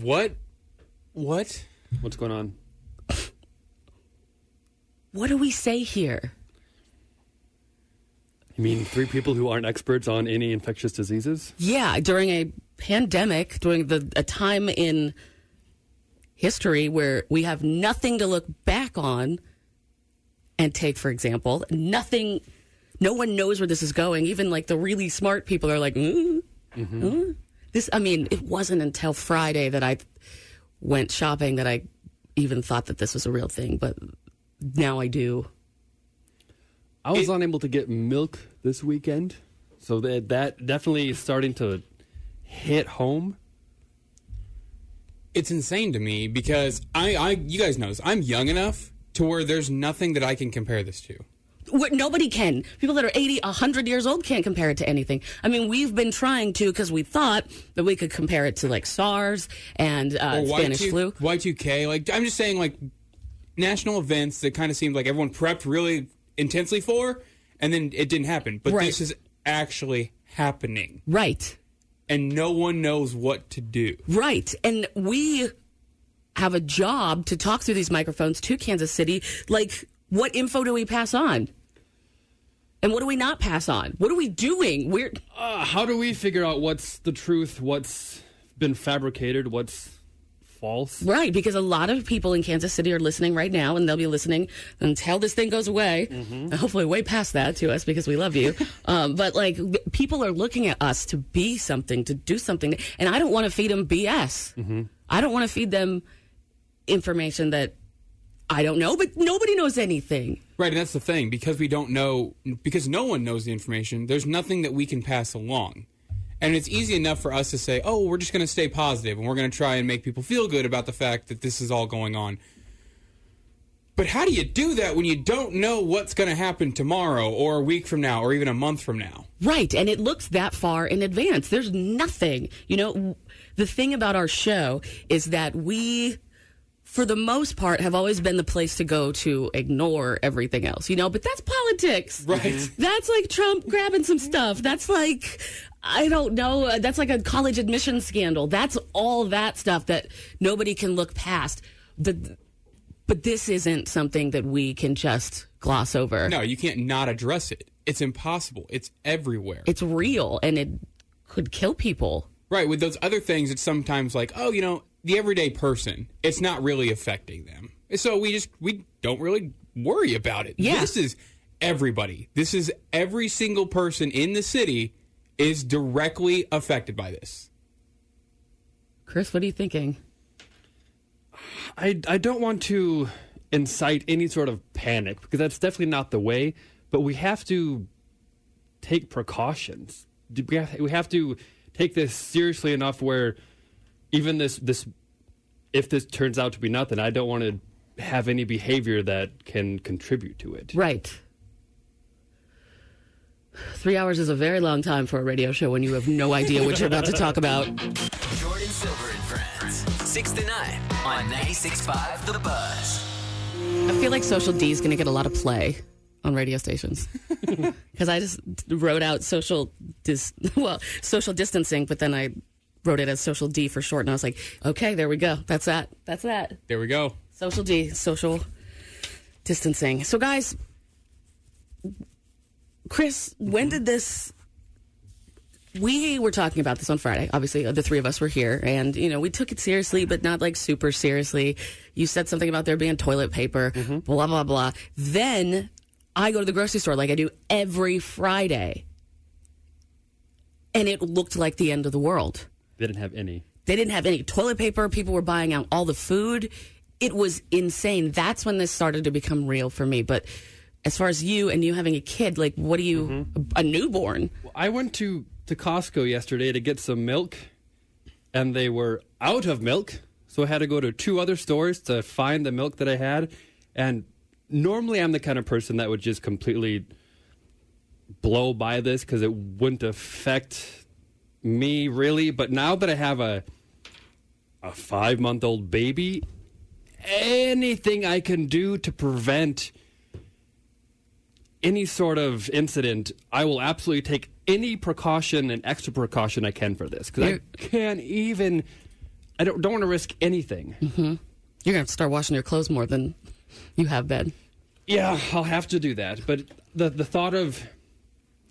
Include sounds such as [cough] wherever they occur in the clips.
What? What? What's going on? What do we say here? You mean three people who aren't experts on any infectious diseases? Yeah, during a pandemic, during the a time in history where we have nothing to look back on and take, for example, nothing. No one knows where this is going. Even like the really smart people are like, mm, mm. This. I mean, it wasn't until Friday that I went shopping that I even thought that this was a real thing, but now I do. I was unable to get milk this weekend, so that that definitely is starting to hit home. It's insane to me because I, I, you guys know this. I'm young enough to where there's nothing that I can compare this to. Nobody can. People that are 80, 100 years old can't compare it to anything. I mean, we've been trying to because we thought that we could compare it to like SARS and uh, Or Spanish Y2, flu. Y2K. Like I'm just saying, like national events that kind of seemed like everyone prepped really intensely for, and then it didn't happen. But Right. this is actually happening, Right. and no one knows what to do. Right. And we have a job to talk through these microphones to Kansas City. Like, what info do we pass on? And what do we not pass on? What are we doing? We're Uh, how do we figure out what's the truth, what's been fabricated, what's false? right because a lot of people in Kansas City are listening right now, and they'll be listening until this thing goes away. And [laughs] hopefully, way past that to us because we love you. [laughs] um, but like, people are looking at us to be something, to do something, and I don't want to feed them BS. I don't want to feed them information that I don't know, but nobody knows anything. Right, and that's the thing because we don't know because no one knows the information. There's nothing that we can pass along. And it's easy enough for us to say, "Oh, we're just going to stay positive and we're going to try and make people feel good about the fact that this is all going on." But how do you do that when you don't know what's going to happen tomorrow or a week from now or even a month from now? Right. And it looks that far in advance. There's nothing. You know, the thing about our show is that we, for the most part, have always been the place to go to ignore everything else, you know, but that's politics. Right. That's like Trump grabbing some stuff. That's like, I don't know. uh, That's like a college admission scandal. That's all that stuff that nobody can look past. The, but this isn't something that we can just gloss over. No, you can't not address it. It's impossible. It's everywhere. It's real and it could kill people. Right. With those other things, it's sometimes like, oh, you know, the everyday person, it's not really affecting them. So we just, we don't really worry about it. Yeah. This is everybody. This is every single person in the city is directly affected by this. Chris, what are you thinking? I, I don't want to incite any sort of panic because that's definitely not the way, but we have to take precautions. We have, we have to take this seriously enough where even this, this, if this turns out to be nothing, I don't want to have any behavior that can contribute to it. Right. Three hours is a very long time for a radio show when you have no idea what you're about to talk about. Jordan Silver and Friends. 6 to 9 on 96.5 The Buzz. I feel like Social D is going to get a lot of play on radio stations [laughs] because I just wrote out social dis well social distancing, but then I wrote it as Social D for short, and I was like, okay, there we go. That's that. That's that. There we go. Social D, social distancing. So, guys, Chris, when did this we were talking about this on Friday. Obviously, uh, the three of us were here, and you know, we took it seriously, but not like super seriously. You said something about there being toilet paper, mm-hmm. blah blah blah. Then I go to the grocery store like I do every Friday, and it looked like the end of the world. They didn't have any. They didn't have any toilet paper. People were buying out all the food. It was insane. That's when this started to become real for me. But as far as you and you having a kid, like, what do you, mm-hmm. a newborn? I went to, to Costco yesterday to get some milk, and they were out of milk. So I had to go to two other stores to find the milk that I had. And normally I'm the kind of person that would just completely blow by this because it wouldn't affect me really. But now that I have a a five month old baby, anything I can do to prevent any sort of incident, I will absolutely take any precaution and extra precaution I can for this because I can't even. I don't, don't want to risk anything. Mm-hmm. You're going to have to start washing your clothes more than you have been. Yeah, I'll have to do that. But the the thought of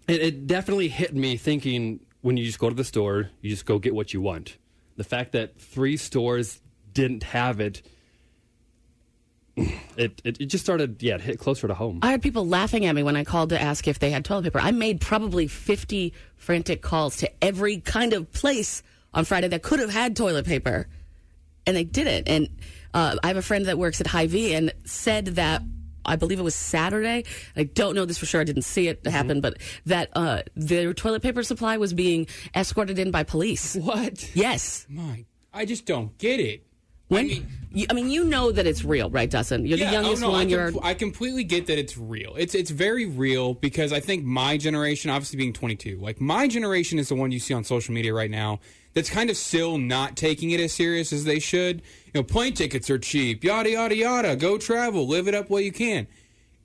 it, it definitely hit me thinking when you just go to the store, you just go get what you want. The fact that three stores didn't have it, it it, it just started yeah, it hit closer to home. I had people laughing at me when I called to ask if they had toilet paper. I made probably 50 frantic calls to every kind of place on Friday that could have had toilet paper, and they didn't. And uh, I have a friend that works at Hy-Vee and said that I believe it was Saturday. I don't know this for sure. I didn't see it happen, but that uh, their toilet paper supply was being escorted in by police. What? Yes. My, I just don't get it. When I mean, you, I mean, you know that it's real, right, Dustin? You're the oh, youngest no, one. I, You're com- I completely get that it's real. It's it's very real because I think my generation, obviously being 22, like my generation is the one you see on social media right now that's kind of still not taking it as serious as they should. You know, plane tickets are cheap, yada yada yada. Go travel, live it up while you can.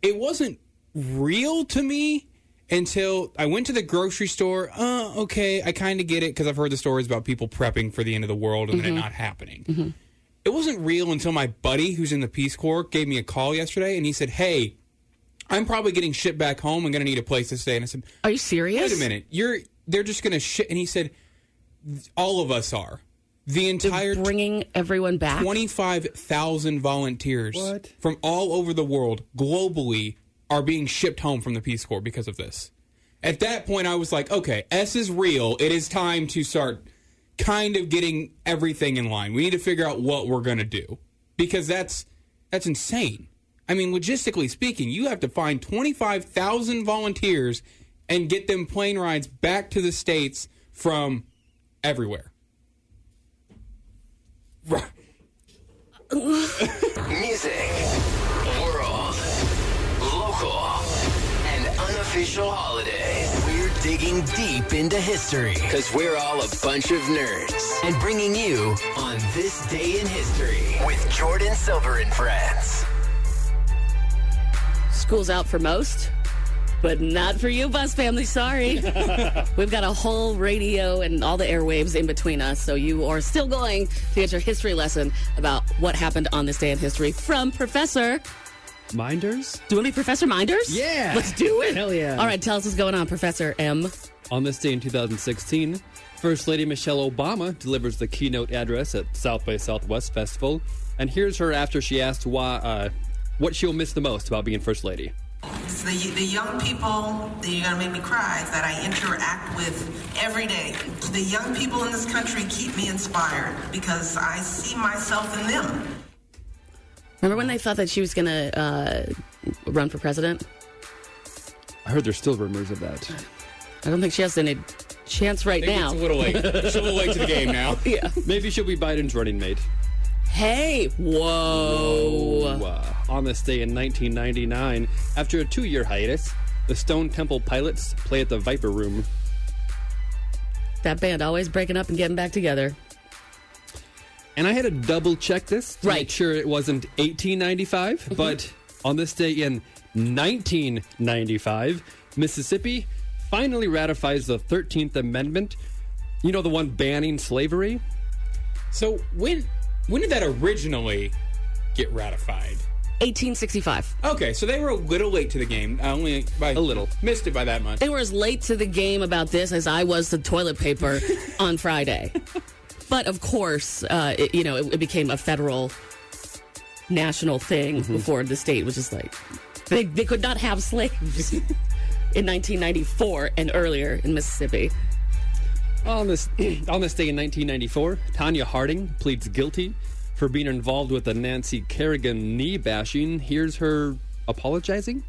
It wasn't real to me until I went to the grocery store. Uh, okay, I kind of get it because I've heard the stories about people prepping for the end of the world and then it not happening. It wasn't real until my buddy, who's in the Peace Corps, gave me a call yesterday and he said, Hey, I'm probably getting shipped back home. I'm going to need a place to stay. And I said, are you serious? Wait a minute. You're they're just going to ship. And he said, All of us are. The entire Bringing everyone back. 25,000 volunteers What? from all over the world, globally, are being shipped home from the Peace Corps because of this. At that point, I was like, okay, S is real. It is time to start kind of getting everything in line. We need to figure out what we're going to do because that's that's insane. I mean, logistically speaking, you have to find 25,000 volunteers and get them plane rides back to the states from everywhere. Right. Music, world, local, and unofficial holidays. We're digging deep into history because we're all a bunch of nerds and bringing you on this day in history with Jordan Silver and friends. School's out for most, but not for you, bus family. Sorry. [laughs] We've got a whole radio and all the airwaves in between us, so you are still going to get your history lesson about what happened on this day in history from Professor. Minders? Do you want to be Professor Minders? Yeah. Let's do it. Hell yeah. All right, tell us what's going on, Professor M. On this day in 2016, First Lady Michelle Obama delivers the keynote address at South by Southwest Festival. And here's her after she asked why, uh, what she'll miss the most about being First Lady. It's the, the young people that you're going to make me cry that I interact with every day. The young people in this country keep me inspired because I see myself in them. Remember when they thought that she was going to uh, run for president? I heard there's still rumors of that. I don't think she has any chance right Maybe now. it's a little late. It's a little late to the game now. [laughs] yeah. Maybe she'll be Biden's running mate. Hey, whoa. Uh, on this day in 1999, after a two year hiatus, the Stone Temple Pilots play at the Viper Room. That band always breaking up and getting back together. And I had to double check this to Right. make sure it wasn't 1895, but on this day in 1995, Mississippi finally ratifies the 13th Amendment. You know, the one banning slavery? So when when did that originally get ratified? 1865. Okay, so they were a little late to the game. Uh, only by A little. Missed it by that much. They were as late to the game about this as I was the toilet paper [laughs] on Friday. But of course, uh, it, you know, it, it became a federal national thing before the state was just like, they, they could not have slaves [laughs] in 1994 and earlier in Mississippi. On this [clears throat] on this day in 1994, Tonya Harding pleads guilty for being involved with the Nancy Kerrigan knee bashing. Here's her apologizing.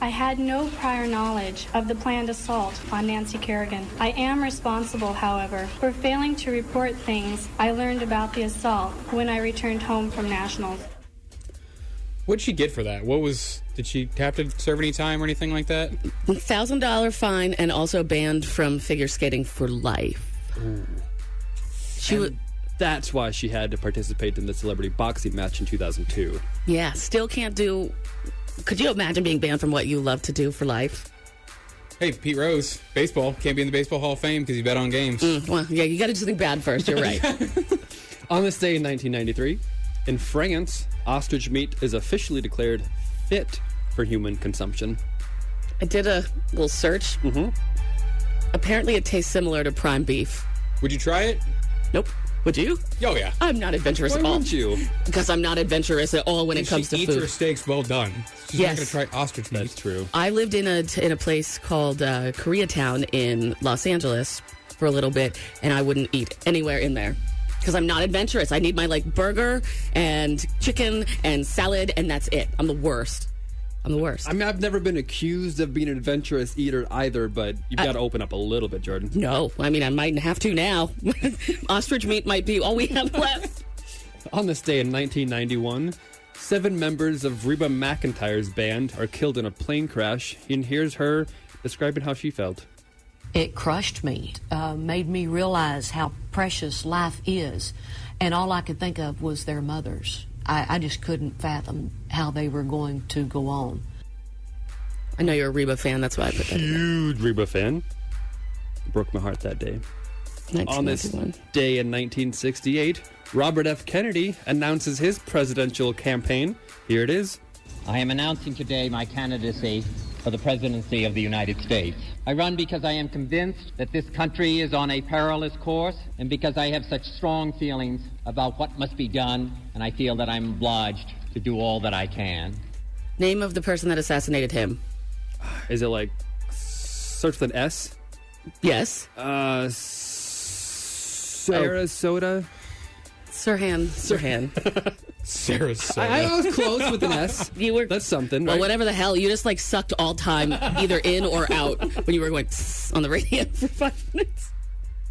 I had no prior knowledge of the planned assault on Nancy Kerrigan. I am responsible, however, for failing to report things I learned about the assault when I returned home from nationals. What'd she get for that? What was? Did she have to serve any time or anything like that? Thousand dollar fine and also banned from figure skating for life. She was, That's why she had to participate in the celebrity boxing match in 2002. yeah, still can't do. Could you imagine being banned from what you love to do for life? Hey, Pete Rose, baseball can't be in the Baseball Hall of Fame because he bet on games. Well, yeah, you got to do something bad first. You're right. [laughs] On this day in 1993, in France, ostrich meat is officially declared fit for human consumption. I did a little search. Mm-hmm. Apparently, it tastes similar to prime beef. Would you try it? Nope. Would you? Oh yeah. I'm not adventurous Why at all. wouldn't you? Because I'm not adventurous at all when it She comes to eats her food. steaks well done. She's Yes. not going to try ostrich meat. That's true. I lived in a in a place called uh, Koreatown in Los Angeles for a little bit, and I wouldn't eat anywhere in there because I'm not adventurous. I need my like burger and chicken and salad, and that's it. I'm the worst. I'm the worst. I mean, I've never been accused of being an adventurous eater either, but you've got to open up a little bit, Jordan. no, I mean I might have to now. [laughs] Ostrich meat might be all we have [laughs] left. On this day in 1991, seven members of Reba McEntire's band are killed in a plane crash. And here's her describing how she felt. It crushed me, uh, made me realize how precious life is. And all I could think of was their mothers. I, I just couldn't fathom how they were going to go on. I know you're a Reba fan. That's why I put that. in Huge Reba fan. Broke my heart that day. On this day in 1968, Robert F. Kennedy announces his presidential campaign. Here it is. I am announcing today my candidacy for the presidency of the United States. I run because I am convinced that this country is on a perilous course and because I have such strong feelings about what must be done, and I feel that I'm obliged to do all that I can. Name of the person that assassinated him. Is it like starts with an S? Yes, Uh, Sarasota. Sirhan. Sirhan. [laughs] Sarasota. I, I was close with an S. [laughs] You were That's something. Well, right? whatever the hell, you just like sucked all time, either in or out, when you were going [laughs] on the radio for five minutes.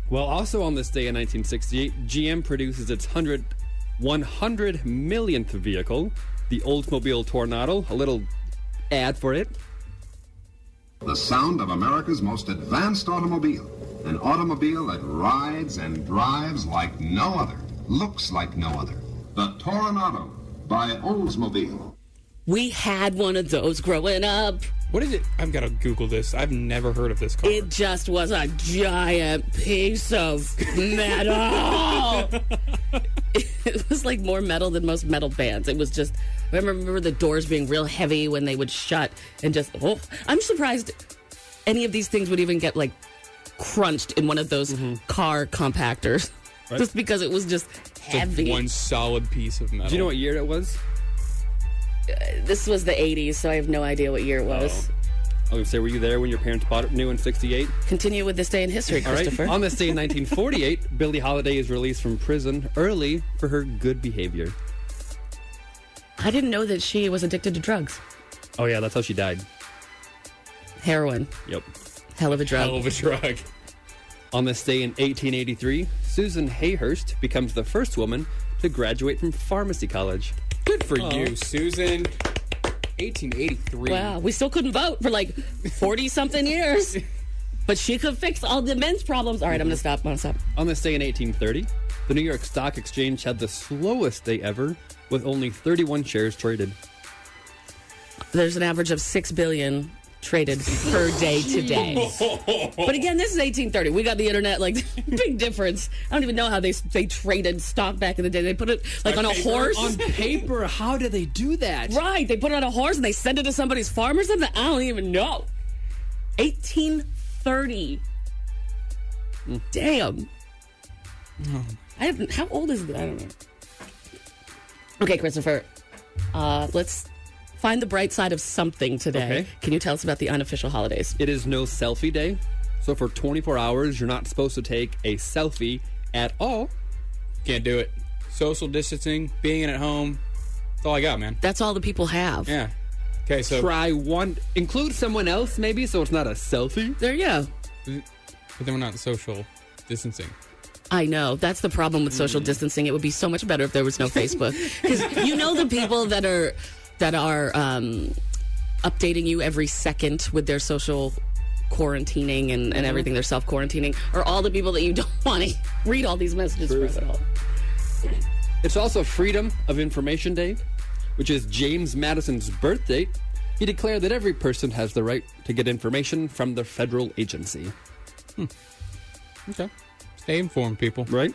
Well, also on this day in 1968, GM produces its 100, 100 millionth vehicle, the Oldsmobile Tornado. A little ad for it. The sound of America's most advanced automobile. An automobile that rides and drives like no other, looks like no other. The Toronado by Oldsmobile. We had one of those growing up. What is it? I've got to Google this. I've never heard of this car. It just was a giant piece of metal. [laughs] it was like more metal than most metal bands. It was just, I remember the doors being real heavy when they would shut and just, oh, I'm surprised any of these things would even get like crunched in one of those mm-hmm. car compactors. Right. Just because it was just Just heavy. one solid piece of metal. Do you know what year it was? Uh, this was the 80s, so I have no idea what year it oh. was. I was going to say, were you there when your parents bought it new in 68? Continue with this day in history, All right. Christopher. On this day in 1948, [laughs] Billie Holiday is released from prison early for her good behavior. I didn't know that she was addicted to drugs. Oh, yeah, that's how she died. Heroin. Yep. Hell of a drug. Hell of a drug. On this day in 1883, Susan Hayhurst becomes the first woman to graduate from pharmacy college. Good for Oh. you, Susan. 1883. Wow, we still couldn't vote for like 40 something years. But she could fix all the men's problems. All right, I'm going to stop. I'm going to stop. On this day in 1830, the New York Stock Exchange had the slowest day ever, with only 31 shares traded. There's an average of 6 billion traded per day today. But again, this is 1830. We got the internet. Like [laughs] big difference. I don't even know how they they traded stock back in the day. They put it like on, a horse. On paper, how do they do that? Right. They put it on a horse and they send it to somebody's farm or something. I don't even know. 1830. Damn. I haven't. How old is it? I don't know. Okay, Christopher. Uh, let's find the bright side of something today. Okay. Can you tell us about the unofficial holidays? It is no selfie day. So for 24 hours, you're not supposed to take a selfie at all. Can't do it. Social distancing, being at home. That's all I got, man. That's all the people have. Yeah. Okay, so Try one, include someone else maybe, so it's not a selfie. There you go. but then we're not social distancing. I know. That's the problem with social mm. distancing. It would be so much better if there was no [laughs] Facebook. Because you know the people that are that are um, updating you every second with their social quarantining and, and everything, they're self quarantining, are all the people that you [laughs] don't want to read all these messages from at all. It's also Freedom of Information Day, which is James Madison's birth date. He declared that every person has the right to get information from the federal agency. Okay. Stay informed, people. Right?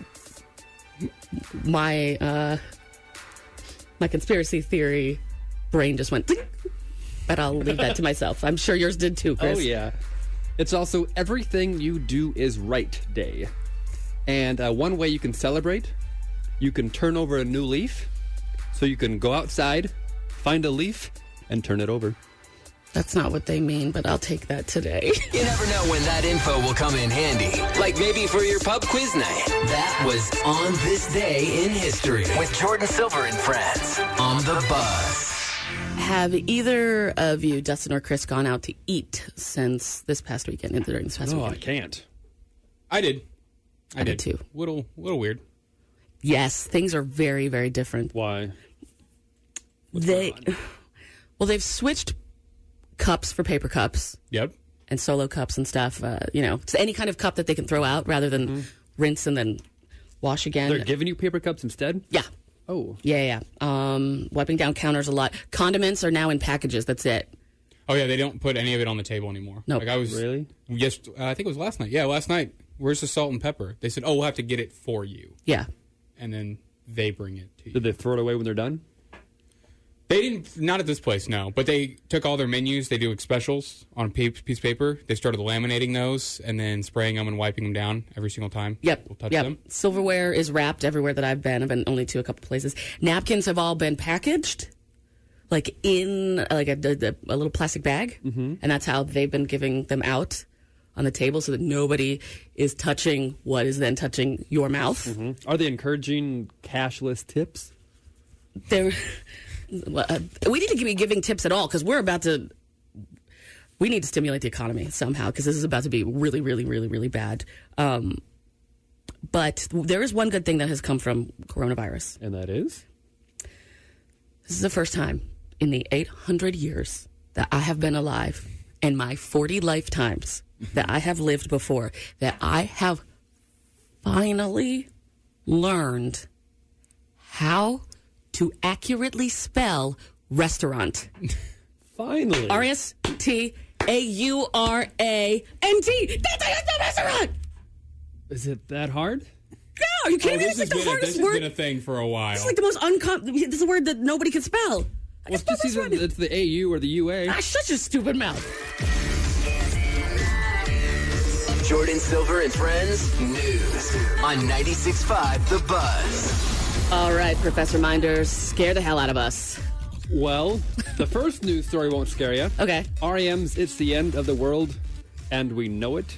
My uh, my conspiracy theory brain just went, "Ding." but I'll leave that to myself. I'm sure yours did too, Chris. Oh, yeah. It's also Everything You Do Is Right Day. And uh, one way you can celebrate, you can turn over a new leaf. So you can go outside, find a leaf, and turn it over. That's not what they mean, but I'll take that today. [laughs] You never know when that info will come in handy. Like maybe for your pub quiz night. That was On This Day in History with Jordan Silver and friends on the bus. Have either of you, Dustin or Chris, gone out to eat since this past weekend? During this past Oh, I can't. I did. I, I did too. Little, little weird. Yes, things are very, very different. Why? they, [sighs] well, they've switched cups for paper cups Yep. and solo cups and stuff. Uh, you know, it's any kind of cup that they can throw out rather than rinse and then wash again. They're giving you paper cups instead? yeah. Oh. Yeah, yeah. Um, wiping down counters a lot. Condiments are now in packages. That's it. Oh yeah, they don't put any of it on the table anymore. Nope. Like I was Really? Yes, uh, I think it was last night. Yeah, last night. Where's the salt and pepper? They said, "Oh, we'll have to get it for you," Yeah. and then they bring it to you. Did they throw it away when they're done? They didn't. Not at this place, no. But they took all their menus. They do like specials on a piece of paper. They started laminating those and then spraying them and wiping them down every single time. Yep. We'll touch yep. them. Silverware is wrapped everywhere that I've been. I've been only to a couple places. Napkins have all been packaged, like in like a, a, a little plastic bag, mm-hmm. and that's how they've been giving them out on the table, so that nobody is touching what is then touching your mouth. Are they encouraging cashless tips? They're. Uh, we need to be giving tips at all because we're about to. We need to stimulate the economy somehow because this is about to be really, really, really, really bad. Um, but there is one good thing that has come from coronavirus. And that is? This is the first time in the 800 years that I have been alive and my 40 lifetimes that I have lived before that I have finally learned how to accurately spell restaurant. Finally. R E S T A U R A N T. That's how you spell restaurant. Is it that hard? No, are you kidding Oh, me? this It's like the been a, this hardest has word. been a thing for a while. It's like the most uncom. This is a word that nobody can spell. I Well, can it's, just either, it's the AU or the UA. Ah, shut your stupid mouth. Jordan Silver and Friends News on 96.5 The Buzz. All right, Professor Minders, scare the hell out of us. Well, the first news story won't scare you. Okay. REM's It's the End of the World, and We Know It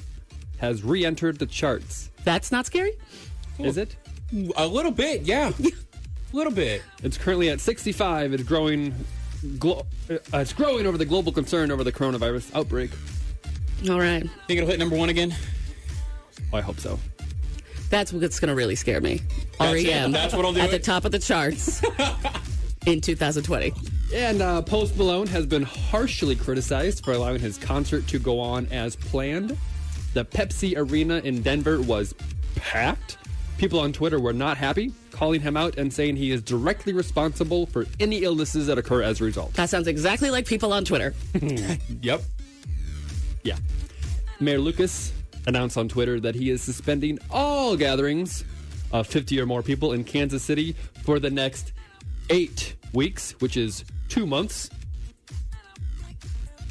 has re entered the charts. That's not scary? Is it? a little bit, yeah. A [laughs] little bit. It's currently at 65. It's growing. Glo- uh, it's growing over the global concern over the coronavirus outbreak. All right. Think it'll hit number one again? Oh, I hope so. That's what's going to really scare me. That's it. REM. That's what'll do At the top of the charts [laughs] in 2020. And uh, Post Malone has been harshly criticized for allowing his concert to go on as planned. The Pepsi Arena in Denver was packed. People on Twitter were not happy, calling him out and saying he is directly responsible for any illnesses that occur as a result. That sounds exactly like people on Twitter. [laughs] Yep. Yeah. Mayor Lucas announced on Twitter that he is suspending all gatherings of 50 or more people in Kansas City for the next eight weeks, which is two months.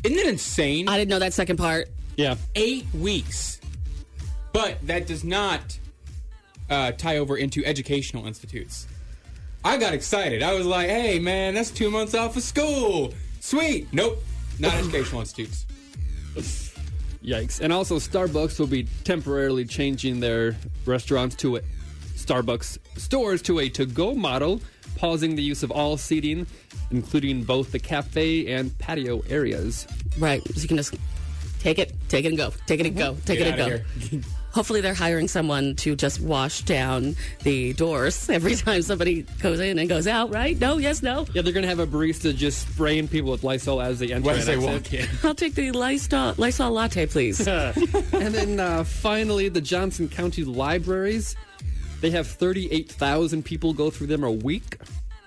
Isn't it insane? I didn't know that second part. Yeah. Eight weeks. But that does not uh, tie over into educational institutes. I got excited. I was like, hey, man, that's two months off of school. Sweet. Nope. Not educational [laughs] institutes. Yikes. And also, Starbucks will be temporarily changing their restaurants to a Starbucks stores to a to go model, pausing the use of all seating, including both the cafe and patio areas. Right. So you can just take it, take it and go. Take it and go. Mm-hmm. Take Get it and go. [laughs] Hopefully they're hiring someone to just wash down the doors [laughs] every time somebody goes in and goes out, right? No, yes, no. Yeah, they're going to have a barista just spraying people with Lysol as they enter As they walk in. I'll take the Lysol, Lysol latte, please. [laughs] and then uh, finally, the Johnson County libraries. They have 38,000 people go through them a week.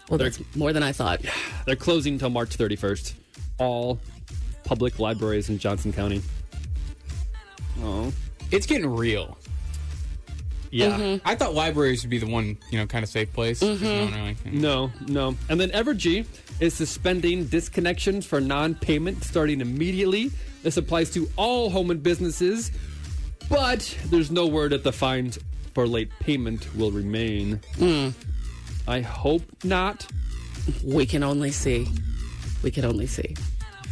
Well, that's more than I thought. They're closing until March 31st. All public libraries in Johnson County. Oh. It's getting real. Yeah. Mm-hmm. I thought libraries would be the one, you know, kind of safe place. No, no, No, no. And then Evergy is suspending disconnections for non payment starting immediately. This applies to all home and businesses, but there's no word that the fines for late payment will remain. I hope not. We can only see. We can only see.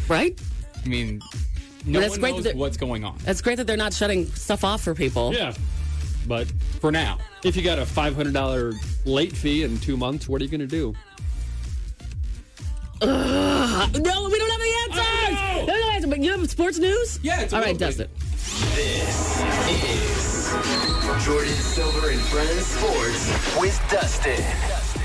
Right? I mean, no that's one great knows that- what's going on. It's great that they're not shutting stuff off for people. Yeah. But for now, if you got a $500 late fee in two months, what are you going to do? Ugh. no, we don't have any answers. No, no answer. But you have sports news? Yeah, it's a All right, little Dustin. This is Jordan Silver and Friends Sports with Dustin.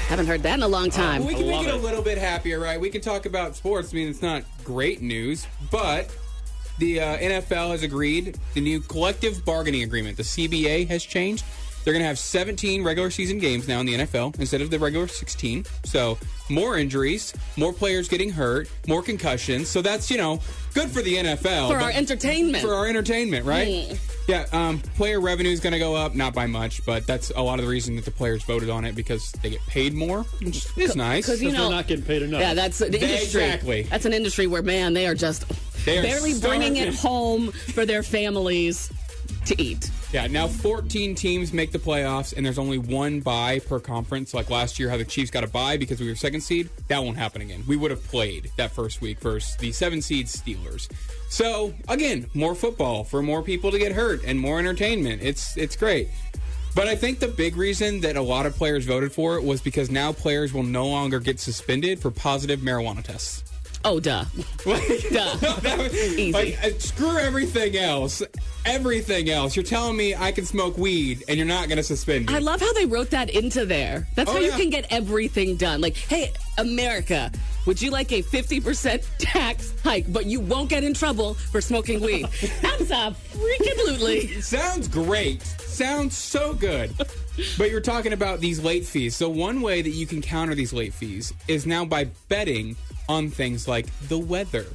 Haven't heard that in a long uh, time. we can make it, a little bit happier, right? We can talk about sports. I mean, it's not great news, but the uh, NFL has agreed the new collective bargaining agreement, the CBA, has changed. They're going to have 17 regular season games now in the NFL instead of the regular 16. So more injuries, more players getting hurt, more concussions. So that's you know good for the NFL For our entertainment. For our entertainment, right? Mm. Yeah, um, player revenue is going to go up, not by much, but that's a lot of the reason that the players voted on it because they get paid more, which is nice. Because you know, they're not getting paid enough. Yeah, that's the industry. Exactly. That's an industry where man, they are just They are barely bringing it home for their families to eat. Yeah, now 14 teams make the playoffs, and there's only one bye per conference. Like last year, how the Chiefs got a bye because we were second seed. That won't happen again. We would have played that first week versus the seven seed Steelers. So again, more football for more people to get hurt and more entertainment. It's it's great. But I think the big reason that a lot of players voted for it was because now players will no longer get suspended for positive marijuana tests. Oh, duh. [laughs] duh. [laughs] Easy. Like, uh, screw everything else. Everything else. You're telling me I can smoke weed and you're not going to suspend me. I love how they wrote that into there. That's Oh, how you yeah. can get everything done. Like, hey, America, would you like a 50% [laughs] tax hike, but you won't get in trouble for smoking weed? [laughs] That's a freaking lootly. Sounds great. Sounds so good. But you're talking about these late fees. So one way that you can counter these late fees is now by betting on things like the weather.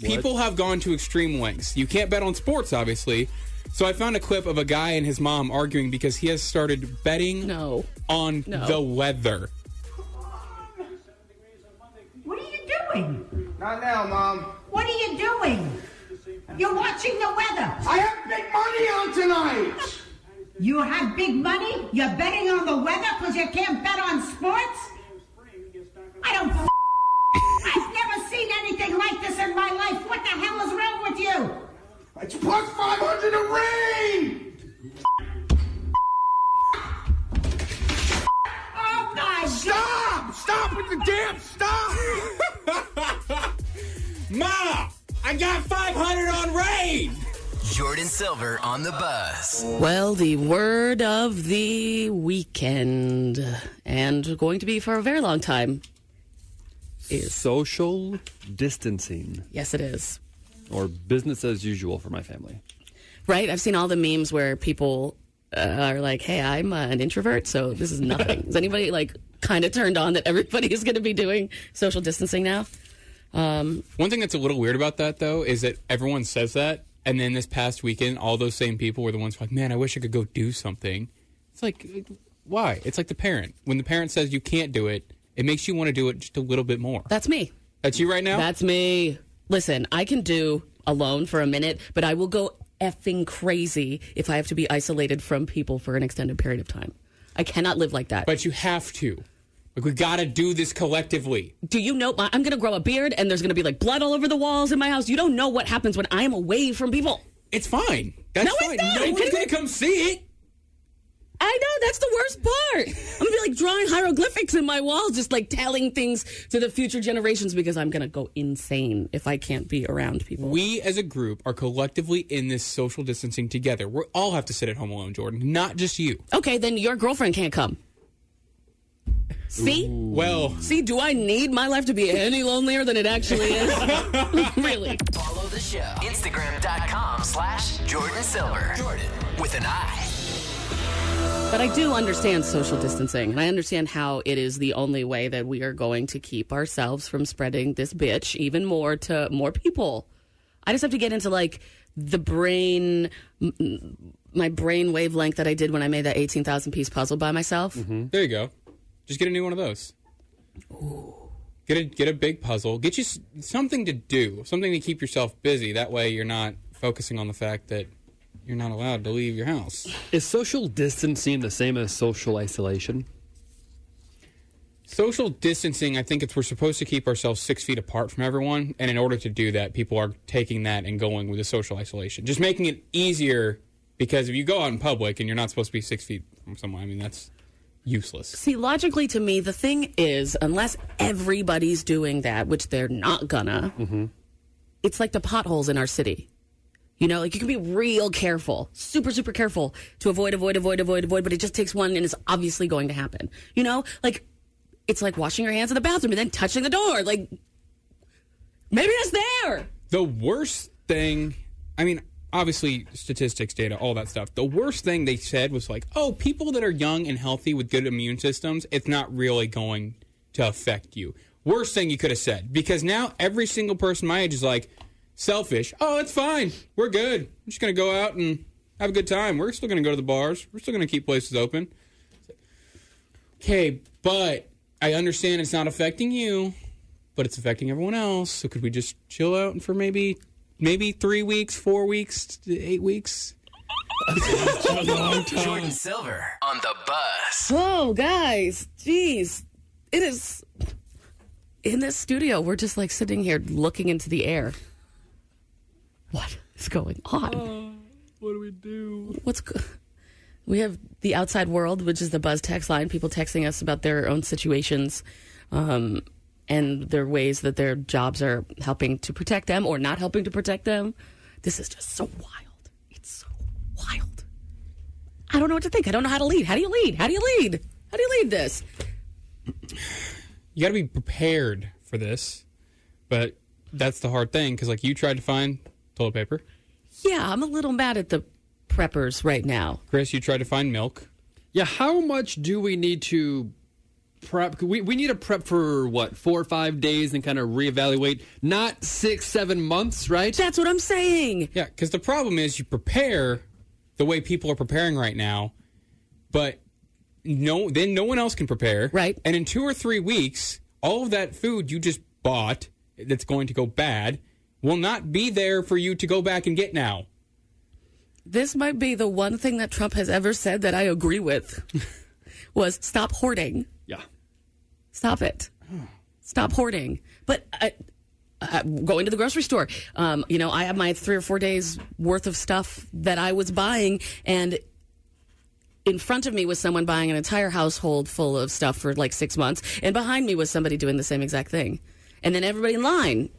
People have gone to extreme lengths. You can't bet on sports, obviously. So I found a clip of a guy and his mom arguing because he has started betting no. on No. the weather. What are you doing? Not now, Mom. What are you doing? You're watching the weather. I have big money on tonight. You have big money? You're betting on the weather because you can't bet on sports? I don't. F- I've never seen anything like this in my life. What the hell is wrong with you? It's plus 500 to rain. Oh my Stop! Stop with the damn stop! [laughs] Ma! I got 500 on rain! Jordan Silver on the bus. Well, the word of the weekend, and going to be for a very long time. Is social distancing. Yes, it is. Or business as usual for my family. Right? I've seen all the memes where people uh, are like, hey, I'm uh, an introvert, so this is nothing. [laughs] is anybody like kind of turned on that everybody is going to be doing social distancing now? Um, One thing that's a little weird about that, though, is that everyone says that, And then this past weekend, all those same people were the ones like, man, I wish I could go do something. It's like, why? It's like the parent. When the parent says you can't do it, it makes you want to do it just a little bit more. That's me. That's you right now? That's me. Listen, I can do alone for a minute, but I will go effing crazy if I have to be isolated from people for an extended period of time. I cannot live like that. But you have to. Like, we got to do this collectively. Do you know I'm going to grow a beard and there's going to be like blood all over the walls in my house? You don't know what happens when I am away from people. It's fine. That's no, fine. It's not. Nobody's going to come see it. I know that's the worst part. I'm gonna be like drawing hieroglyphics in my walls, just like telling things to the future generations because I'm gonna go insane if I can't be around people. We as a group are collectively in this social distancing together. We all have to sit at home alone, Jordan, not just you. Okay, then your girlfriend can't come. See? Well, See, do I need my life to be any lonelier than it actually is? [laughs] [laughs] really? Follow the show. Instagram.com slash Jordan Silver. Jordan with an I. But I do understand social distancing, and I understand how it is the only way that we are going to keep ourselves from spreading this bitch even more to more people. I just have to get into like the brain, m- my brain wavelength that I did when I made that 18,000 piece puzzle by myself. Mm-hmm. there you go. Just get a new one of those. Ooh. Get a get a big puzzle. Get you s- something to do, something to keep yourself busy. That way, you're not focusing on the fact that you're not allowed to leave your house. Is social distancing the same as social isolation? Social distancing, I think it's we're supposed to keep ourselves six feet apart from everyone, and in order to do that, people are taking that and going with the social isolation, just making it easier. Because if you go out in public and you're not supposed to be six feet from someone, I mean that's useless. See, logically to me, the thing is, unless everybody's doing that, which they're not gonna, mm-hmm. it's like the potholes in our city. You know, like you can be real careful, super, super careful to avoid, avoid, avoid, avoid, avoid, but it just takes one and it's obviously going to happen. You know, like it's like washing your hands in the bathroom and then touching the door. Like maybe it's there. The worst thing, I mean, obviously statistics, data, all that stuff. The worst thing they said was like, oh, people that are young and healthy with good immune systems, it's not really going to affect you. Worst thing you could have said because now every single person my age is like selfish. Oh, it's fine. We're good. I'm just going to go out and have a good time. We're still going to go to the bars. We're still going to keep places open. Okay, but I understand it's not affecting you, but it's affecting everyone else. So could we just chill out for maybe maybe 3 weeks, 4 weeks, 8 weeks? Jordan Silver on the bus. Oh, guys, jeez, it is in this studio. We're just like sitting here looking into the air. What is going on? what do we do? What's go- we have the outside world, which is the buzz text line. People texting us about their own situations, um, and their ways that their jobs are helping to protect them or not helping to protect them. This is just so wild. It's so wild. I don't know what to think. I don't know how to lead. How do you lead? How do you lead? How do you lead this? You got to be prepared for this. But that's the hard thing cuz like you tried to find toilet paper. Yeah, I'm a little mad at the preppers right now. Chris, you tried to find milk. Yeah, how much do we need to prep? We, we need to prep for what, four or five days and kind of reevaluate, not six, seven months, right? That's what I'm saying. Yeah, cuz the problem is you prepare the way people are preparing right now, but no then no one else can prepare. Right. And in 2 or 3 weeks, all of that food you just bought that's going to go bad will not be there for you to go back and get now. This might be the one thing that Trump has ever said that I agree with. [laughs] was stop hoarding. Yeah. Stop it. Stop hoarding. But I, uh, going to the grocery store, um, you know, I have my three or four days worth of stuff that I was buying, and in front of me was someone buying an entire household full of stuff for like six months, and behind me was somebody doing the same exact thing, and then everybody in line.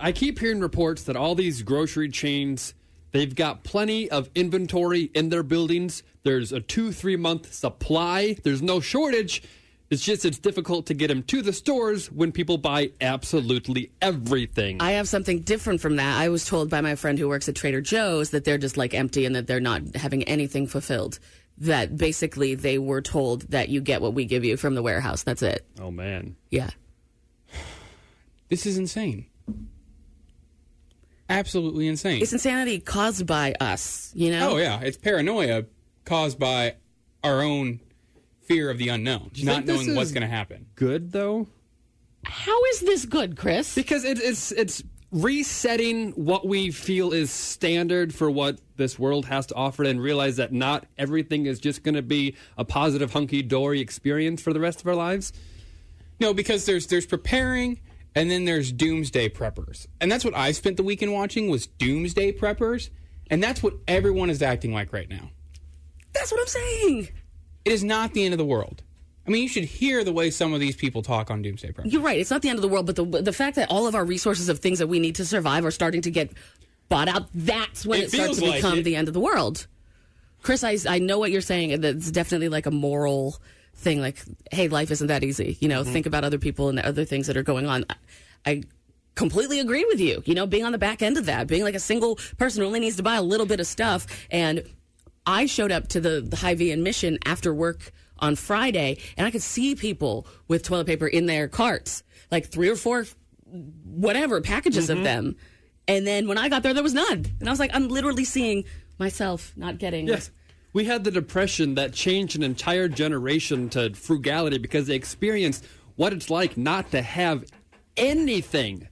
I keep hearing reports that all these grocery chains, they've got plenty of inventory in their buildings. There's a two, three month supply. There's no shortage. It's just it's difficult to get them to the stores when people buy absolutely everything. I have something different from that. I was told by my friend who works at Trader Joe's that they're just like empty and that they're not having anything fulfilled. That basically they were told that you get what we give you from the warehouse. That's it. oh man. Yeah. This is insane. Absolutely insane. It's insanity caused by us, you know? Oh yeah, it's paranoia caused by our own fear of the unknown, you not think this knowing what's going to happen. Good though, How is this good, Chris? because it, it's it's resetting what we feel is standard for what this world has to offer, and realize that not everything is just going to be a positive hunky dory experience for the rest of our lives. No, because there's there's preparing and then there's doomsday preppers. And that's what I spent the weekend watching was doomsday preppers, and that's what everyone is acting like right now. That's what I'm saying. It is not the end of the world. I mean, you should hear the way some of these people talk on doomsday preppers. You're right. It's not the end of the world, but the the fact that all of our resources of things that we need to survive are starting to get bought out, that's when It it, starts to like become it. the end of the world. Chris, I, I know what you're saying. and It's definitely like a moral thing. Like, hey, life isn't that easy. You know, Mm-hmm. think about other people and the other things that are going on. I, completely agree with you. You know, being on the back end of that, being like a single person who only needs to buy a little bit of stuff. And I showed up to the, the Hy-Vee Mission after work on Friday, and I could see people with toilet paper in their carts, like three or four, whatever packages Mm-hmm. of them. And then when I got there, there was none. And I was like, I'm literally seeing myself not getting. Yes. We had the depression that changed an entire generation to frugality because they experienced what it's like not to have anything.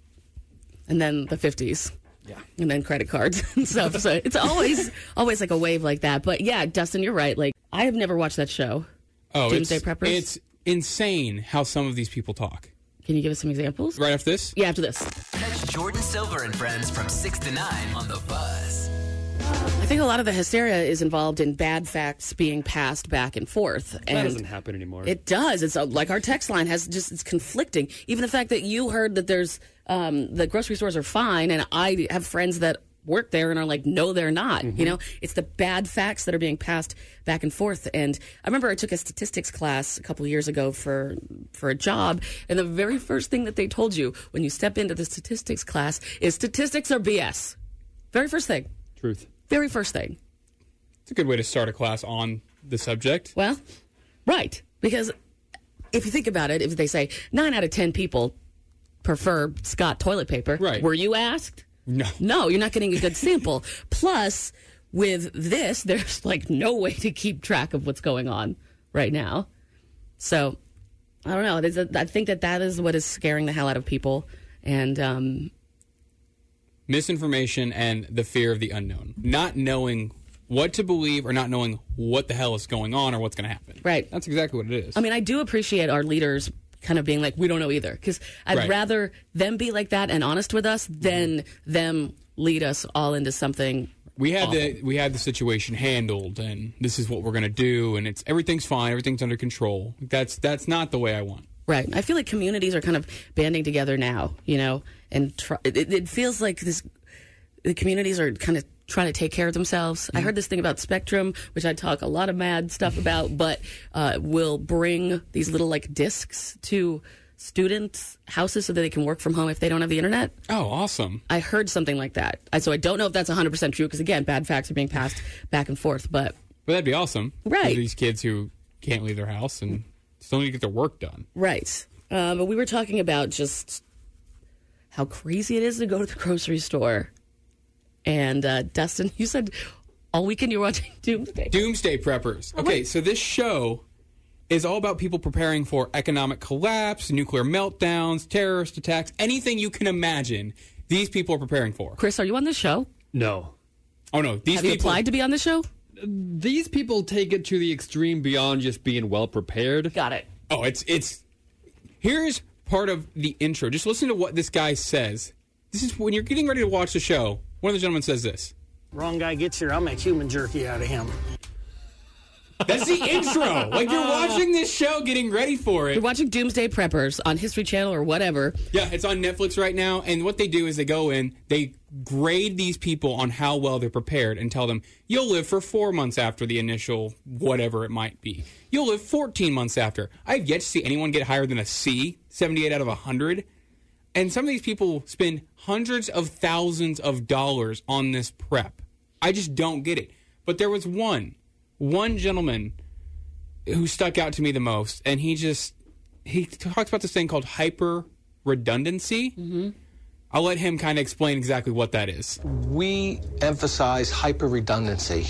And then the 50s. Yeah. And then credit cards [laughs] and stuff. So it's always, always like a wave like that. But yeah, Dustin, you're right. Like, I have never watched that show. Oh, Doomsday it's, Preppers? it's insane how some of these people talk. Can you give us some examples? Right after this? Yeah, after this. Catch Jordin Silver and friends from 6 to 9 on the buzz. I think a lot of the hysteria is involved in bad facts being passed back and forth. That and doesn't happen anymore. It does. It's uh, like our text line has just it's conflicting. Even the fact that you heard that there's um, the grocery stores are fine, and I have friends that work there and are like, no, they're not. You know, it's the bad facts that are being passed back and forth. And I remember I took a statistics class a couple years ago for for a job, and the very first thing that they told you when you step into the statistics class is statistics are BS. Very first thing. Truth. Very first thing. It's a good way to start a class on the subject. Well, right. Because if you think about it, if they say nine out of 10 people prefer Scott toilet paper, Right. were you asked? No. No, you're not getting a good sample. [laughs] Plus, with this, [laughs] there's like no way to keep track of what's going on right now. So, I don't know. A, I think that that is what is scaring the hell out of people. And um, Misinformation and the fear of the unknown. Not knowing what to believe or not knowing what the hell is going on or what's going to happen. Right. That's exactly what it is. I mean, I do appreciate our leaders kind of being like, we don't know either. Because I'd Right. rather them be like that and honest with us than mm-hmm. them lead us all into something. we had awful. the we had the situation handled and this is what we're going to do and it's everything's fine, everything's under control. That's that's not the way I want. Right. I feel like communities are kind of banding together now, you know, and try, it, it feels like this. The communities are kind of trying to take care of themselves. I heard this thing about Spectrum, which I talk a lot of mad stuff about, but uh, will bring these little like discs to students' houses so that they can work from home if they don't have the internet. Oh, awesome. I heard something like that. I- So I don't know if that's 100% true because, again, bad facts are being passed back and forth. But But that'd be awesome. Right. For these kids who can't leave their house and still need to get their work done. Right. Uh, but we were talking about just how crazy it is to go to the grocery store. And uh, Dustin, [laughs] you said all weekend you're watching [laughs] Doomsday. Doomsday preppers. Okay, so this show is all about people preparing for economic collapse, nuclear meltdowns, terrorist attacks, anything you can imagine. These people are preparing for. Chris, are you on the show? No. Oh no, these Have you people applied to be on the show? These people take it to the extreme beyond just being well prepared. Got it. Oh, it's it's here's part of the intro. Just listen to what this guy says. This is when you're getting ready to watch the show. One of the gentlemen says this. Wrong guy gets here, I'll make human jerky out of him. That's the intro. Like you're oh. watching this show, getting ready for it. You're watching Doomsday Preppers on History Channel or whatever. Yeah, it's on Netflix right now. And what they do is they go in, they grade these people on how well they're prepared and tell them, you'll live for four months after the initial whatever it might be. You'll live 14 months after. I've yet to see anyone get higher than a C, 78 out of 100. And some of these people spend hundreds of thousands of dollars on this prep. I just don't get it. But there was one, one gentleman who stuck out to me the most, and he just he talks about this thing called hyper redundancy. Mm-hmm. I'll let him kind of explain exactly what that is. We emphasize hyper redundancy,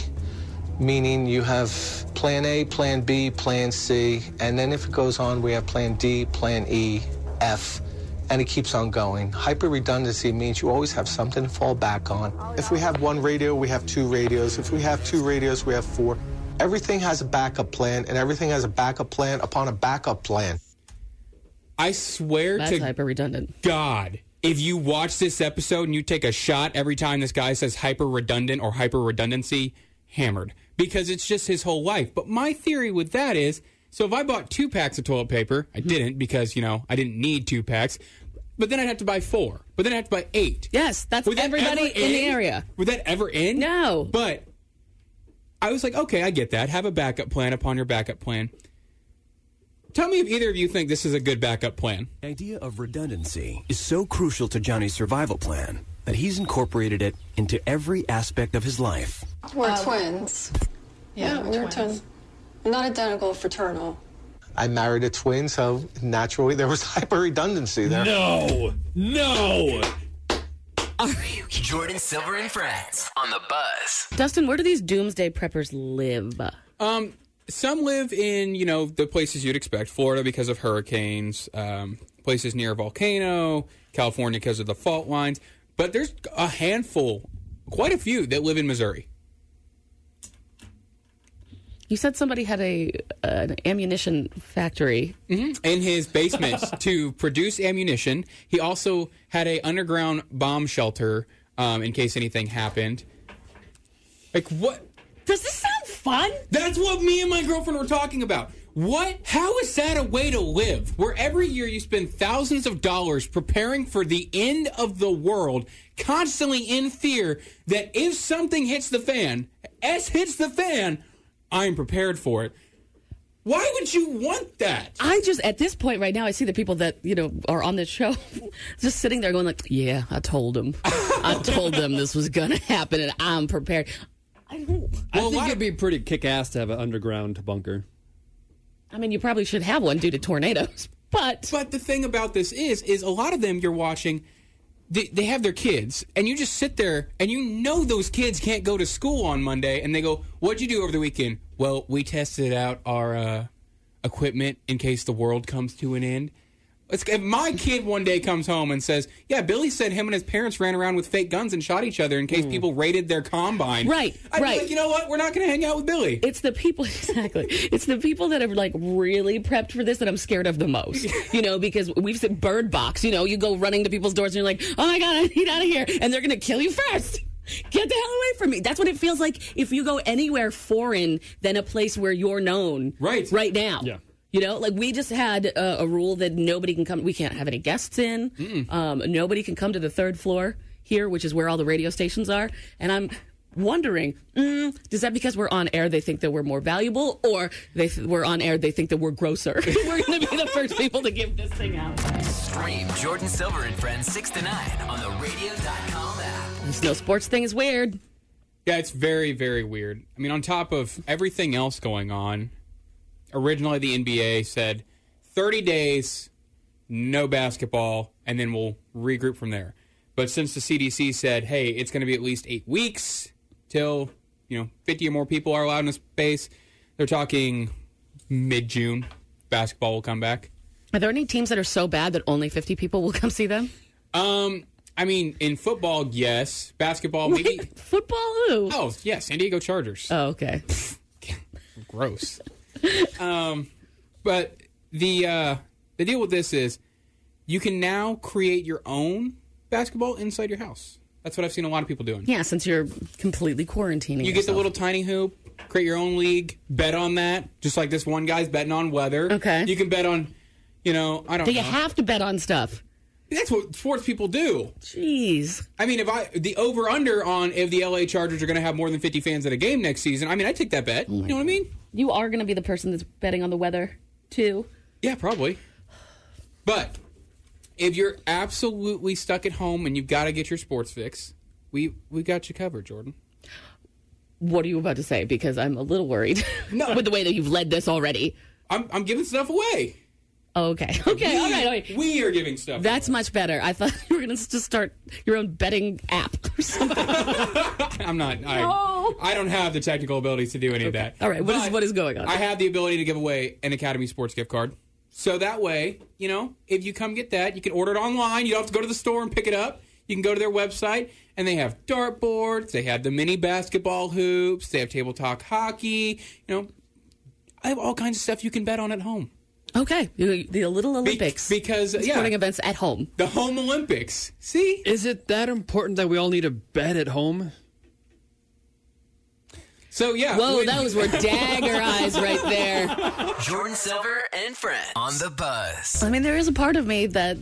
meaning you have plan A, plan B, plan C, and then if it goes on, we have plan D, plan E, F, and it keeps on going. Hyper redundancy means you always have something to fall back on. If we have one radio, we have two radios. If we have two radios, we have four. Everything has a backup plan, and everything has a backup plan upon a backup plan. I swear That's to hyper redundant. God, if you watch this episode and you take a shot every time this guy says hyper redundant or hyper redundancy, hammered. Because it's just his whole life. But my theory with that is so if I bought two packs of toilet paper, I hmm. didn't because, you know, I didn't need two packs. But then I'd have to buy four. But then I'd have to buy eight. Yes, that's Would that everybody ever in the area. Would that ever end? No. But I was like, okay, I get that. Have a backup plan upon your backup plan. Tell me if either of you think this is a good backup plan. The idea of redundancy is so crucial to Johnny's survival plan that he's incorporated it into every aspect of his life. We're Um, twins. yeah, we're twins. twins. Not identical, fraternal. I married a twin, so naturally there was [laughs] hyper redundancy there. No, no. [laughs] Jordin Silver and Friends on the Buzz. Dustin, where do these doomsday preppers live? Um, some live in you know the places you'd expect, Florida because of hurricanes, um, places near a volcano, California because of the fault lines. But there's a handful, quite a few that live in Missouri. You said somebody had a an ammunition factory. in his basement [laughs] to produce ammunition. He also had a underground bomb shelter um, in case anything happened. Like what? Does this sound fun? That's what me and my girlfriend were talking about. What? How is that a way to live? Where every year you spend thousands of dollars preparing for the end of the world, constantly in fear that if something hits the fan, S hits the fan, I'm prepared for it. Why would you want that? I just at this point right now, I see the people that you know are on this show, [laughs] just sitting there going like, "Yeah, I told them, I told them this was gonna [laughs] happen, and I'm prepared." I don't. I think it'd be pretty kick ass to have an underground bunker. I mean, you probably should have one due to tornadoes, [laughs] but but the thing about this is, is a lot of them you're watching. They, they have their kids, and you just sit there, and you know those kids can't go to school on Monday, and they go, "What'd you do over the weekend?" Well, we tested out our uh, equipment in case the world comes to an end. It's, if my kid one day comes home and says, "Yeah, Billy said him and his parents ran around with fake guns and shot each other in case hmm. people raided their combine," Right, I'd right. Be like, you know what? We're not going to hang out with Billy. It's the people [laughs] exactly. It's the people that have like really prepped for this that I'm scared of the most. [laughs] You know, because we've said bird box. You know, you go running to people's doors and you're like, "Oh my god, I need out of here," and they're gonna kill you first. Get the hell away from me. That's what it feels like if you go anywhere foreign than a place where you're known. Right. Right now. Yeah. You know, like we just had uh, a rule that nobody can come. We can't have any guests in. Um, nobody can come to the third floor here, which is where all the radio stations are. And I'm wondering, mm, is that because we're on air? They think that we're more valuable, or they th- we're on air? They think that we're grosser. [laughs] we're going to be the first people to give this thing out. Stream Jordin Silver and Friends 6 to 9 on the radio.com app. This no sports thing is weird. Yeah, it's very, very weird. I mean, on top of everything else going on, originally the NBA said 30 days, no basketball, and then we'll regroup from there. But since the CDC said, hey, it's going to be at least eight weeks till, you know, 50 or more people are allowed in a space, they're talking mid June, basketball will come back. Are there any teams that are so bad that only 50 people will [laughs] come see them? Um, I mean, in football, yes. Basketball, maybe. Football? Who? Oh, yeah, San Diego Chargers. Oh, okay. [laughs] gross. [laughs] um, but the uh, the deal with this is you can now create your own basketball inside your house. That's what I've seen a lot of people doing. Yeah, since you're completely quarantining. You get the little tiny hoop, create your own league, bet on that, just like this one guy's betting on weather. Okay. You can bet on, you know, I don't Do know. you have to bet on stuff? That's what sports people do. Jeez. I mean, if I the over under on if the LA Chargers are going to have more than 50 fans at a game next season, I mean, I take that bet. you know what I mean? You are going to be the person that's betting on the weather, too. Yeah, probably. But if you're absolutely stuck at home and you've got to get your sports fix, we we got you covered, Jordin. What are you about to say? Because I'm a little worried No. [laughs] with the way that you've led this already. I'm I'm giving stuff away. Oh, okay. Okay. All right. All right. We are giving stuff. That's much better. I thought [laughs] you were going to just start your own betting app [laughs] or something. [laughs] I'm not. I, No. I don't have the technical abilities to do any of that. All right. What is But what is going on? I have the ability to give away an Academy Sports gift card. So that way, you know, if you come get that, you can order it online. You don't have to go to the store and pick it up. You can go to their website, and they have dartboards. They have the mini basketball hoops. They have table talk hockey. You know, I have all kinds of stuff you can bet on at home. Okay, the the Little Olympics because yeah. sporting events at home. The home Olympics. See, Is it that important that we all need a bed at home? So yeah. Whoa, when- those were [laughs] dagger eyes right there. Jordin Silver and friends on the Buzz. I mean, there is a part of me that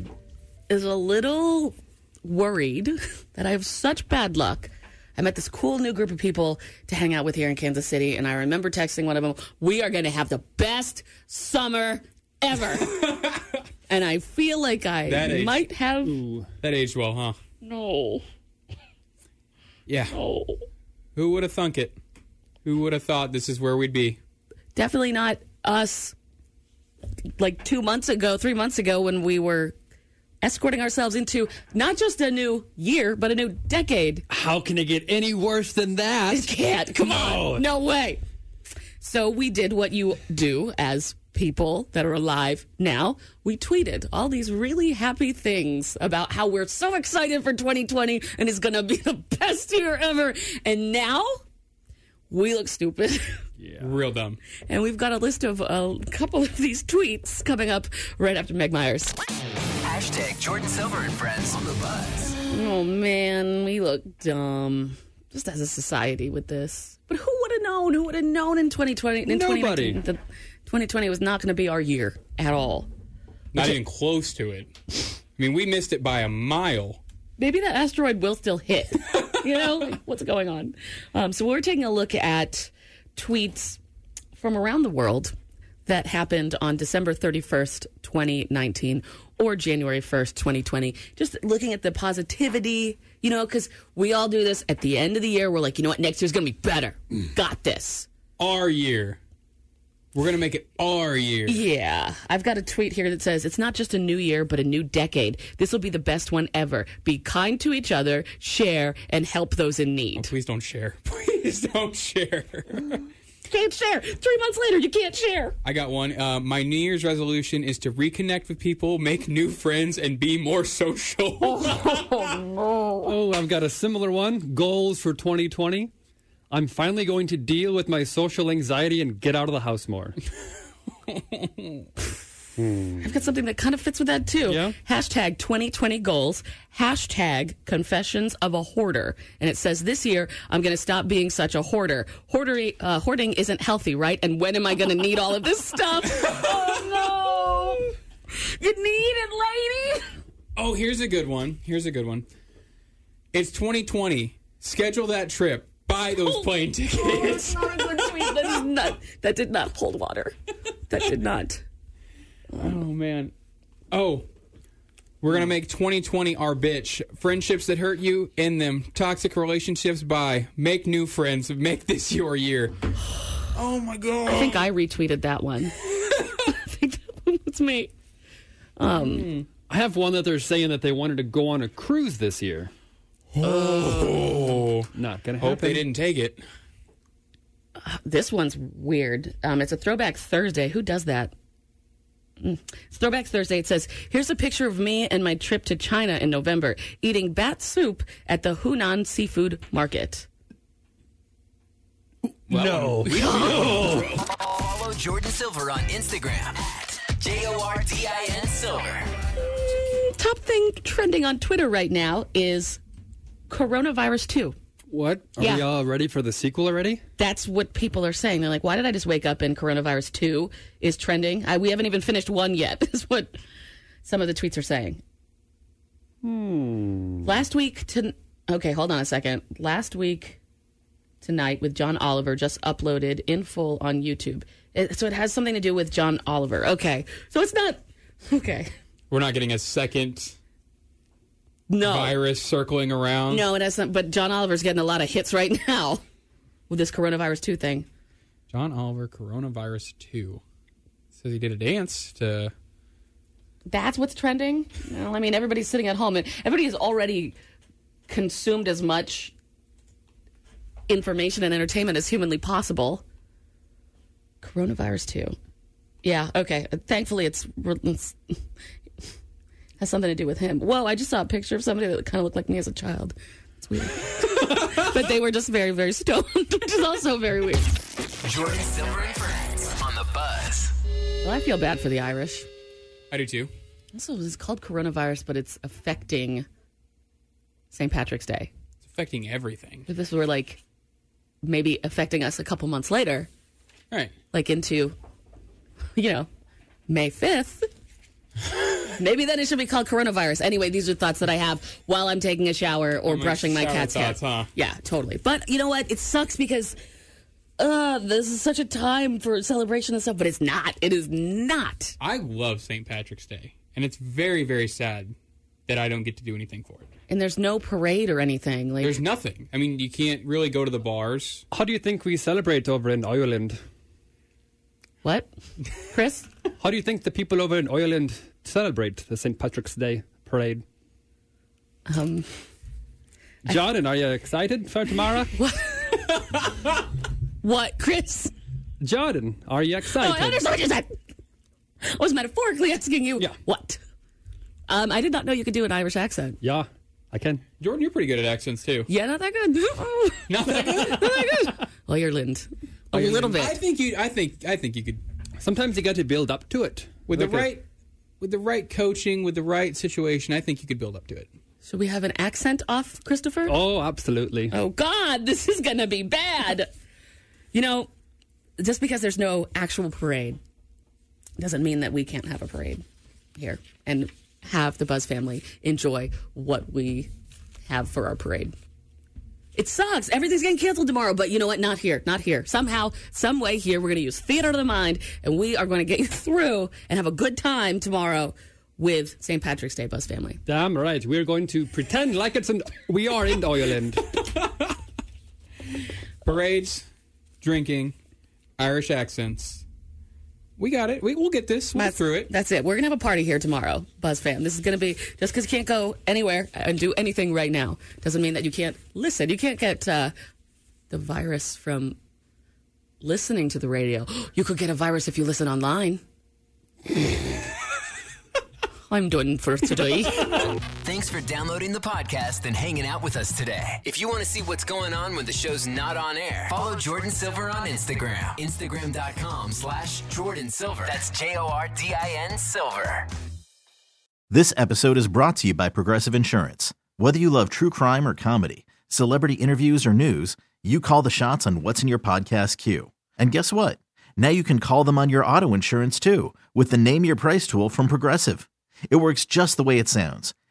is a little worried that I have such bad luck. I met this cool new group of people to hang out with here in Kansas City, and I remember texting one of them, "We are going to have the best summer ever." [laughs] and I feel like I That age- might have That aged well, huh? no. Yeah. Oh. Who would have thunk it? Who would have thought this is where we'd be? definitely not us like two months ago, three months ago, when we were escorting ourselves into not just a new year, but a new decade. How can it get any worse than that? It can't. Come No. on. No way. So we did what you do as people that are alive now. We tweeted all these really happy things about how we're so excited for 2020 and it's going to be the [laughs] best year ever. And now we look stupid. [laughs] Yeah. Real dumb. And we've got a list of a couple of these tweets coming up right after Meg Myers. Hashtag Jordin Silver and friends on the buzz. Oh man, we look dumb just as a society with this. But who would have known? Who would have known in 2020? In Nobody. 2019 that 2020 was not going to be our year at all. Not even close to it. I mean, we missed it by a mile. Maybe that asteroid will still hit. [laughs] you know, Like, what's going on? Um, so we're taking a look at tweets from around the world that happened on December 31st, 2019, or January 1st, 2020. Just looking at the positivity, you know, because we all do this at the end of the year. We're like, you know what, next year's going to be better. Got this. Our year. We're going to make it our year. Yeah. I've got a tweet here that says, it's not just a new year, but a new decade. This will be the best one ever. Be kind to each other, share, and help those in need. Please don't share. [laughs] Please don't share. [laughs] Can't share. Three months later, you can't share. I got one. Uh, my New Year's resolution is to reconnect with people, make new friends, and be more social. [laughs] Oh, I've got a similar one. Goals for 2020. I'm finally going to deal with my social anxiety and get out of the house more. [laughs] I've got something that kind of fits with that too. Yeah? Hashtag 2020 goals. Hashtag confessions of a hoarder. And it says this year, I'm going to stop being such a hoarder. Hoardery, uh, hoarding isn't healthy, right? And when am I going to need all of this stuff? [laughs] oh no. You need it, lady. oh, here's a good one. Here's a good one. It's 2020. Schedule that trip. Buy those plane tickets. [laughs] Not a good tweet. That, is not, that did not hold water. That did not. Oh man. Oh. We're gonna make 2020 our bitch. Friendships that hurt you, end them. Toxic relationships, bye. Make new friends. Make this your year. [sighs] Oh my god. I think I retweeted that one. [laughs] I think that one was me. Um, I have one that they're saying that they wanted to go on a cruise this year. Oh. Not gonna happen. Hope they didn't take it. this one's weird. Um, it's a throwback Thursday. Who does that? Mm. It's Throwback Thursday. It says, "Here's a picture of me and my trip to China in November, eating bat soup at the Hunan Seafood Market." [laughs] no. Follow Jordin Silver on Instagram at J O R D I N Silver. Top thing trending on Twitter right now is coronavirus two. What? Are Yeah. we all ready for the sequel already? That's what people are saying. They're like, "Why did I just wake up and coronavirus two is trending? I, we haven't even finished one yet." [laughs] Is what some of the tweets are saying. Hmm. Last week to okay, hold on a second. Last week tonight with John Oliver just uploaded in full on YouTube. It, so it has something to do with John Oliver. Okay, so it's not okay. We're not getting a second No, virus circling around. no, it hasn't. But John Oliver's getting a lot of hits right [laughs] now with this coronavirus two thing. John Oliver, coronavirus 2. Says he did a dance to That's what's trending. Well, I mean, everybody's sitting at home and everybody has already consumed as much information and entertainment as humanly possible. Coronavirus 2. Yeah. Okay. Thankfully, it's, it's has something to do with him. Whoa! I just saw a picture of somebody that kind of looked like me as a child. It's weird, [laughs] but they were just very, very stoned, [laughs] which is also very weird. Jordin Silver and Friends on the Buzz. Well, I feel bad for the Irish. I do too. Also, it's called coronavirus, but it's affecting St. Patrick's Day. It's affecting everything. If this were like maybe affecting us a couple months later, Right. like into, you know, May 5th, [laughs] maybe then it should be called coronavirus. Anyway, these are thoughts that I have while I'm taking a shower or my brushing my cat's thoughts, hair. huh? Yeah, totally. But you know what? It sucks because uh, this is such a time for celebration and stuff, but it's not. It is not. I love St. Patrick's Day, and it's very, very sad that I don't get to do anything for it. And there's no parade or anything. Like There's nothing. I mean, you can't really go to the bars. How do you think we celebrate over in Ireland? What? [laughs] Chris? How do you think the people over in Ireland celebrate the St. Patrick's Day parade? Um, Jordin, are you excited for tomorrow? [laughs] what, what, Chris? Jordin, are you Oh, excited? I understand what you said. I was metaphorically asking you yeah. what. Um, I did not know you could do an Irish accent. Yeah, I can. Jordin, you're pretty good at accents too. Yeah, not that good. [laughs] Not that good. not that good. Ireland, a little bit. I think you. I think. I think you could. Sometimes you got to build up to it with Like the right, with the right coaching, with the right situation. I think you could build up to it. Should we have an accent off, Christopher? Oh, absolutely. Oh God, [laughs] this is gonna be bad. You know, just because there's no actual parade doesn't mean that we can't have a parade here and have the Buzz family enjoy what we have for our parade. It sucks. Everything's getting canceled tomorrow, but you know what? Not here. Not here. Somehow, some way here, we're going to use theater of the mind, and we are going to get you [laughs] through and have a good time tomorrow with St. Patrick's Day Buzz family. Damn right. We're going to pretend like it's an. We are in Ireland. [laughs] Parades, drinking, Irish accents. We got it. We, we'll get this. We'll get through it. That's it. We're gonna have a party here tomorrow, Buzz fam. This is gonna be just because you can't go anywhere and do anything right now doesn't mean that you can't listen. You can't get uh, the virus from listening to the radio. [gasps] You could get a virus if you listen online. [laughs] I'm done for today. [laughs] Thanks for downloading the podcast and hanging out with us today. If you want to see what's going on when the show's not on air, follow Jordin Silver on Instagram. Instagram.com slash Jordin Silver. That's J O R D I N Silver. This episode is brought to you by Progressive Insurance. Whether you love true crime or comedy, celebrity interviews or news, you call the shots on what's in your podcast queue. And guess what? Now you can call them on your auto insurance too with the Name Your Price tool from Progressive. It works just the way it sounds.